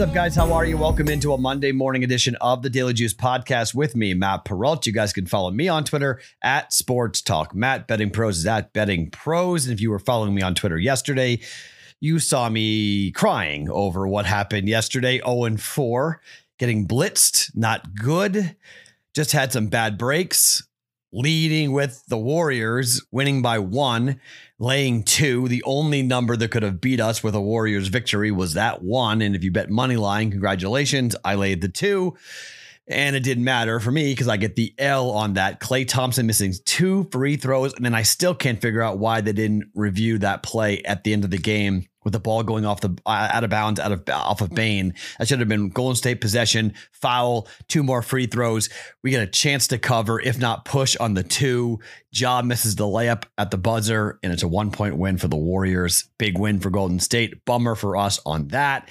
What's up, guys? How are you? Welcome into a Monday morning edition of the Daily Juice podcast with me, Matt Perrault. You guys can follow me on Twitter at Sports Talk. Matt Betting Pros is at Betting Pros. And if you were following me on Twitter yesterday, you saw me crying over what happened yesterday 0 4, getting blitzed, not good. Just had some bad breaks, leading with the Warriors, winning by one, laying two. The only number that could have beat us with a Warriors victory was that one. And if you bet money line, congratulations. I laid the two. And it didn't matter for me because I get the L on that. Klay Thompson missing two free throws. And then I still can't figure out why they didn't review that play at the end of the game with the ball going off the uh, out of bounds out of off of Bane. That should have been Golden State possession, foul, two more free throws. We get a chance to cover, if not push on the two. Job misses the layup at the buzzer, and it's a one point win for the Warriors. Big win for Golden State. Bummer for us on that.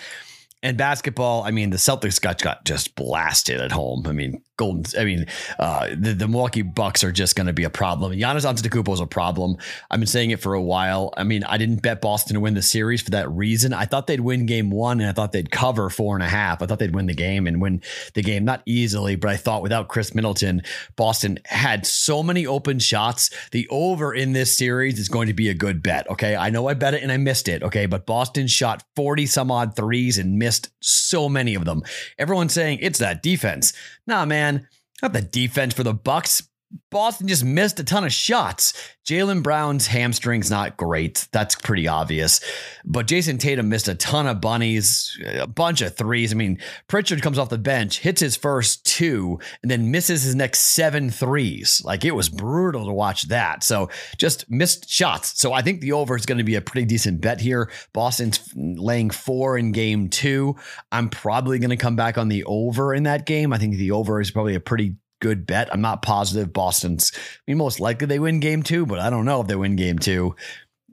And basketball, I mean, the Celtics got, got just blasted at home. I mean, Golden, I mean, uh, the, the Milwaukee Bucks are just going to be a problem. Giannis Antetokounmpo is a problem. I've been saying it for a while. I mean, I didn't bet Boston to win the series for that reason. I thought they'd win game one and I thought they'd cover four and a half. I thought they'd win the game and win the game, not easily, but I thought without Khris Middleton, Boston had so many open shots. The over in this series is going to be a good bet. Okay. I know I bet it and I missed it. Okay. But Boston shot 40 some odd threes and missed so many of them. Everyone's saying it's that defense. Nah, man, not the defense for the Bucks. Boston just missed a ton of shots. Jaylen Brown's hamstring's not great. That's pretty obvious. But Jayson Tatum missed a ton of bunnies, a bunch of threes. I mean, Pritchard comes off the bench, hits his first two, and then misses his next seven threes. Like it was brutal to watch that. So just missed shots. So I think the over is going to be a pretty decent bet here. Boston's laying four in game two. I'm probably going to come back on the over in that game. I think the over is probably a pretty good bet. I'm not positive Boston's. I mean, most likely they win game two, but I don't know if they win game two.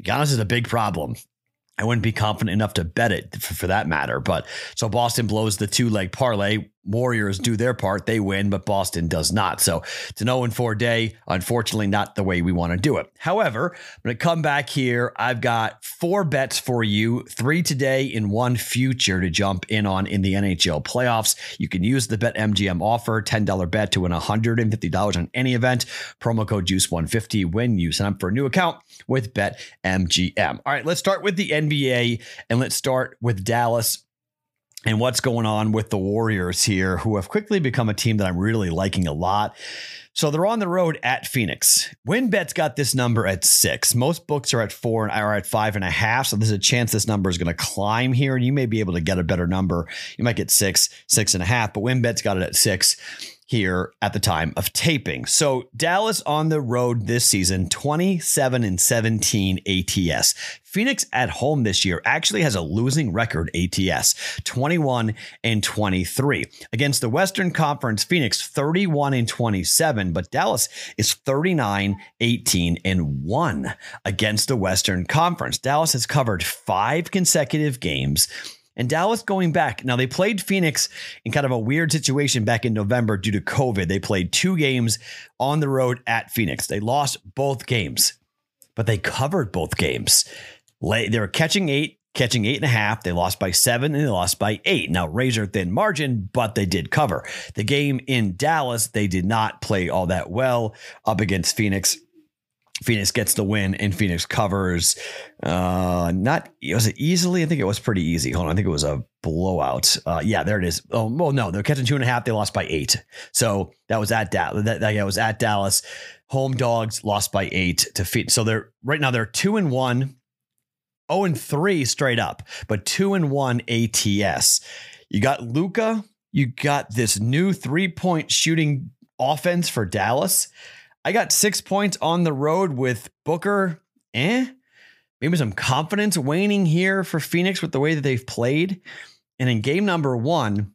Giannis is a big problem. I wouldn't be confident enough to bet it for, for that matter. But so Boston blows the two leg parlay. Warriors do their part, they win, but Boston does not. So it's an 0 4 day. Unfortunately, not the way we want to do it. However, I'm going to come back here. I've got four bets for you three today and one future to jump in on in the NHL playoffs. You can use the BetMGM offer $10 bet to win $150 on any event. Promo code JUICE150 when you sign up for a new account with BetMGM. All right, let's start with the NBA and let's start with Dallas and what's going on with the Warriors here, who have quickly become a team that I'm really liking a lot. So they're on the road at Phoenix. WynnBET's got this number at six. Most books are at four and are at five and a half. So there's a chance this number is going to climb here, and you may be able to get a better number. You might get six, six and a half, but WynnBET's got it at six here at the time of taping. So Dallas on the road this season, 27 and 17 ATS. Phoenix at home this year actually has a losing record ATS, 21 and 23. Against the Western Conference, Phoenix 31 and 27, but Dallas is 39, 18 and 1 against the Western Conference. Dallas has covered 5 consecutive games and Dallas going back. Now, they played Phoenix in kind of a weird situation back in November due to COVID. They played two games on the road at Phoenix. They lost both games, but they covered both games. They were catching eight, catching eight and a half. They lost by seven and they lost by eight. Now, razor thin margin, but they did cover. The game in Dallas, they did not play all that well up against Phoenix. Phoenix gets the win and Phoenix covers. Uh, not was it easily? I think it was pretty easy. Hold on, I think it was a blowout. Uh, yeah, there it is. Oh, well, no, they're catching two and a half. They lost by eight. So that was at Dallas. That, that, was at Dallas. Home dogs lost by eight to feet. So they're right now they're two and one, oh and three straight up, but two and one ATS. You got Luka, You got this new three point shooting offense for Dallas. I got six points on the road with Booker. Eh? Maybe some confidence waning here for Phoenix with the way that they've played. And in game number one,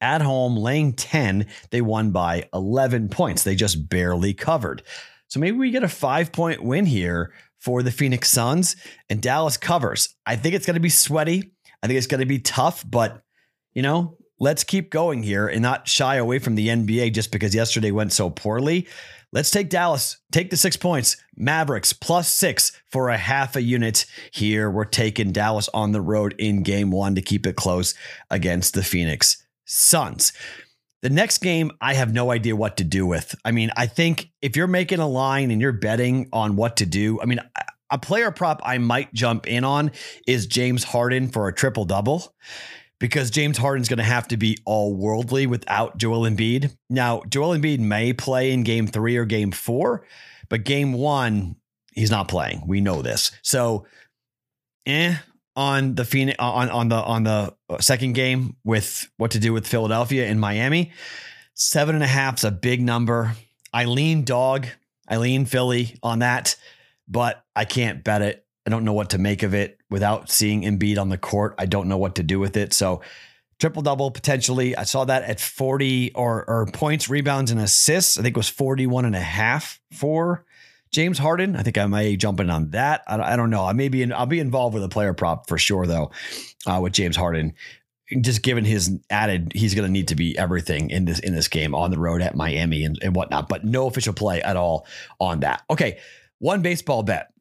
at home, laying 10, they won by 11 points. They just barely covered. So maybe we get a five point win here for the Phoenix Suns and Dallas covers. I think it's going to be sweaty. I think it's going to be tough, but you know, let's keep going here and not shy away from the NBA just because yesterday went so poorly. Let's take Dallas. Take the six points. Mavericks plus six for a half a unit here. We're taking Dallas on the road in game one to keep it close against the Phoenix Suns. The next game, I have no idea what to do with. I mean, I think if you're making a line and you're betting on what to do, I mean, a player prop I might jump in on is James Harden for a triple double because James Harden's going to have to be all worldly without Joel Embiid. Now, Joel Embiid may play in game three or game four, but game one, he's not playing. We know this. So, eh, on the Phoenix on on the on the second game with what to do with Philadelphia in Miami. Seven and a half is a big number. I lean dog. I lean Philly on that, but I can't bet it. I don't know what to make of it without seeing Embiid on the court. I don't know what to do with it. So triple double potentially. I saw that at 40 or, or points, rebounds, and assists. I think it was 41 and a half for James Harden. I think I may jump in on that. I, I don't know. I may be in, I'll be involved with a player prop for sure though, uh, with James Harden. Just given his added, he's going to need to be everything in this in this game on the road at Miami and, and whatnot. But no official play at all on that. Okay, one baseball bet.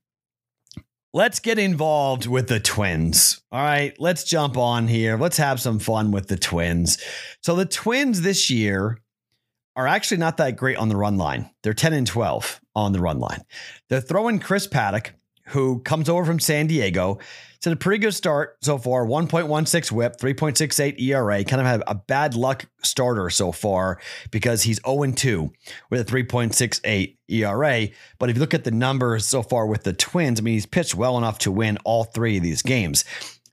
Let's get involved with the Twins. All right, let's jump on here. Let's have some fun with the Twins. So, the Twins this year are actually not that great on the run line. They're 10 and 12 on the run line. They're throwing Chris Paddack, who comes over from San Diego. It's a pretty good start so far 1.16 whip, 3.68 ERA. Kind of had a bad luck starter so far because he's 0 2 with a 3.68 ERA. But if you look at the numbers so far with the Twins, I mean, he's pitched well enough to win all three of these games.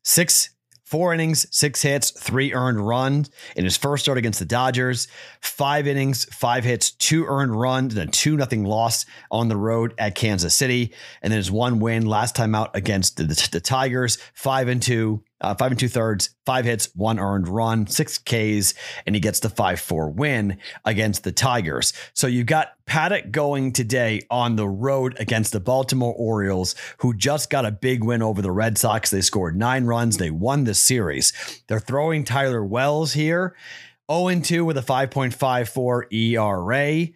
Six Four innings, six hits, three earned runs in his first start against the Dodgers. Five innings, five hits, two earned runs, and a 2 nothing loss on the road at Kansas City. And then his one win last time out against the, the, the Tigers, five and two, uh, five and two thirds, five hits, one earned run, six Ks, and he gets the 5 4 win against the Tigers. So you've got Paddack going today on the road against the Baltimore Orioles, who just got a big win over the Red Sox. They scored nine runs, they won the series. They're throwing Tyler Wells here, 0 2 with a 5.54 ERA.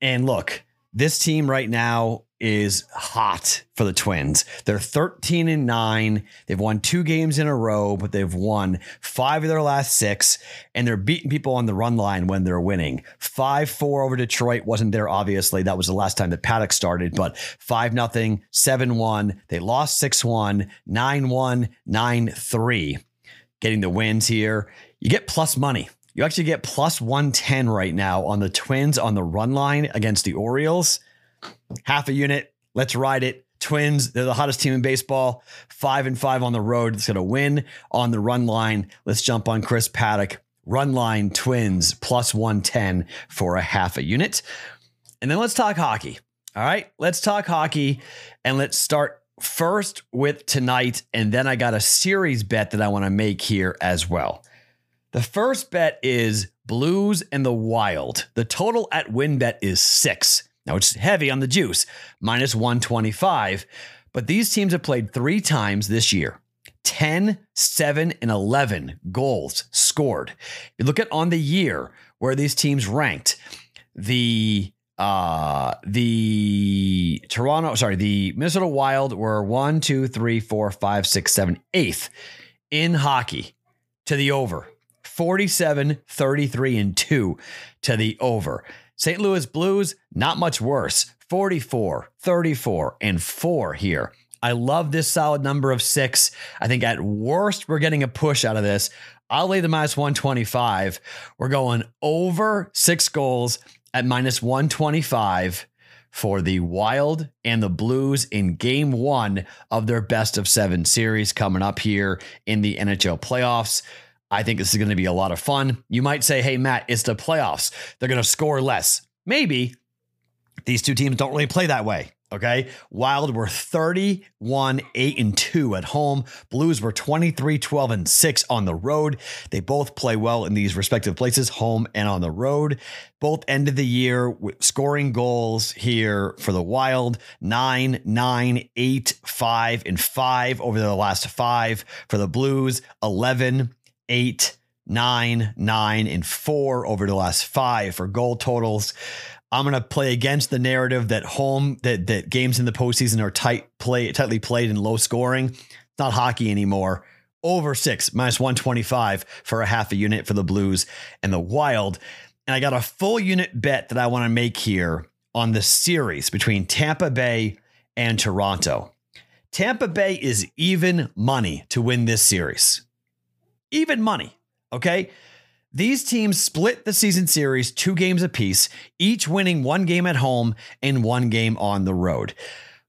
And look, this team right now is hot for the Twins. They're 13 and 9. They've won two games in a row, but they've won five of their last six, and they're beating people on the run line when they're winning. 5 4 over Detroit wasn't there, obviously. That was the last time that Paddack started, but 5 0, 7 1. They lost 6 1, 9 1, 9 3. Getting the wins here. You get plus money. You actually get plus 110 right now on the Twins on the run line against the Orioles half a unit. Let's ride it. Twins, they're the hottest team in baseball. Five and five on the road. It's going to win on the run line. Let's jump on Chris Paddack. Run line Twins plus 110 for a half a unit. And then let's talk hockey. All right, let's talk hockey and let's start first with tonight. And then I got a series bet that I want to make here as well. The first bet is Blues and the Wild. The total at WynnBET is six. Now it's heavy on the juice, minus 125. But these teams have played three times this year 10, 7, and 11 goals scored. You look at on the year where these teams ranked, the uh the Toronto, sorry, the Minnesota Wild were one, two, three, four, five, six, seven, eighth in hockey to the over. 47, 33, and 2 to the over. St. Louis Blues, not much worse. 44, 34, and 4 here. I love this solid number of six. I think at worst, we're getting a push out of this. I'll lay the minus 125. We're going over six goals at minus 125 for the Wild and the Blues in game one of their best of seven series coming up here in the NHL playoffs. I think this is going to be a lot of fun. You might say, hey, Matt, it's the playoffs. They're going to score less. Maybe. These two teams don't really play that way. Okay. Wild were 31, 8, and 2 at home. Blues were 23, 12, and 6 on the road. They both play well in these respective places, home and on the road. Both ended the year with scoring goals here for the Wild 9, 9, 8, 5, and 5 over the last five. For the Blues, 11, eight, nine, nine, and four over the last five for goal totals. I'm gonna play against the narrative that home that that games in the postseason are tight play tightly played and low scoring. It's not hockey anymore. Over six minus 125 for a half a unit for the Blues and the Wild. And I got a full unit bet that I want to make here on the series between Tampa Bay and Toronto. Tampa Bay is even money to win this series. Even money. Okay. These teams split the season series two games apiece, each winning one game at home and one game on the road.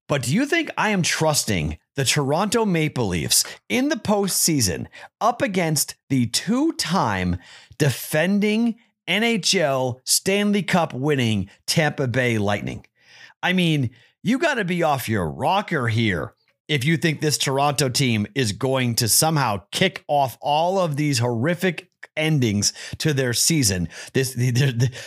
But do you think I am trusting the Toronto Maple Leafs in the postseason up against the two time defending NHL Stanley Cup winning Tampa Bay Lightning? I mean, you got to be off your rocker here if you think this Toronto team is going to somehow kick off all of these horrific endings to their season. This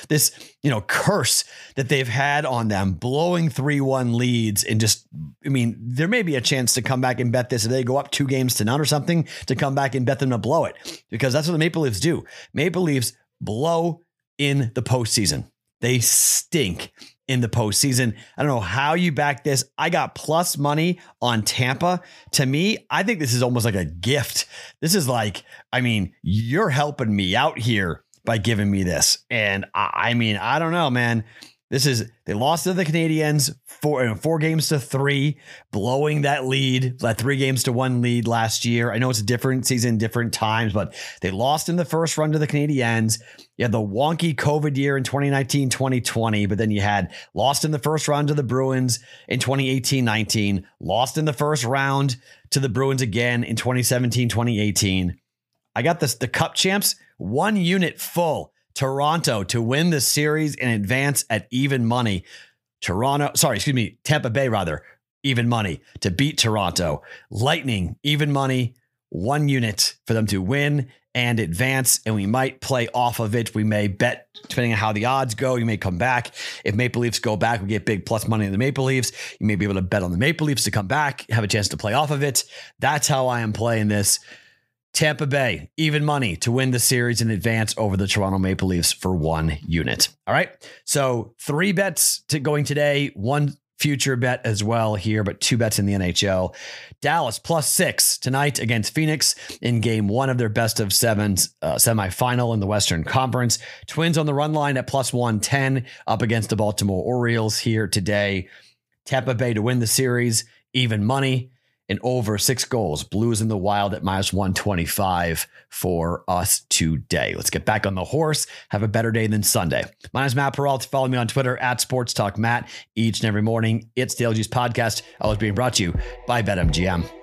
this you know curse that they've had on them, blowing three one leads, and just I mean, there may be a chance to come back and bet this if they go up two games to none or something to come back and bet them to blow it because that's what the Maple Leafs do. Maple Leafs blow in the postseason. They stink in the postseason. I don't know how you back this. I got plus money on Tampa. To me, I think this is almost like a gift. This is like, I mean, you're helping me out here by giving me this. And I, I mean, I don't know, man. This is they lost to the Canadiens four four games to three, blowing that lead, that three games to one lead last year. I know it's a different season, different times, but they lost in the first run to the Canadiens. You had the wonky COVID year in 2019, 2020, but then you had lost in the first round to the Bruins in 2018, 19, lost in the first round to the Bruins again in 2017, 2018. I got this the cup champs, one unit full Toronto to win the series and advance at even money. Toronto, sorry, excuse me, Tampa Bay rather, even money to beat Toronto. Lightning, even money, one unit for them to win and advance. And we might play off of it. We may bet, depending on how the odds go, you may come back. If Maple Leafs go back, we get big plus money in the Maple Leafs. You may be able to bet on the Maple Leafs to come back, have a chance to play off of it. That's how I am playing this. Tampa Bay, even money to win the series in advance over the Toronto Maple Leafs for one unit. All right. So three bets to going today, one future bet as well here, but two bets in the NHL. Dallas plus six tonight against Phoenix in game one of their best of sevens uh, semifinal in the Western Conference. Twins on the run line at plus 110 up against the Baltimore Orioles here today. Tampa Bay to win the series, even money and over six goals. Blues in the wild at minus 125 for us today. Let's get back on the horse. Have a better day than Sunday. My name is Matt Perrault. Follow me on Twitter at Sports Talk Matt each and every morning. It's the LG's podcast, always being brought to you by BetMGM.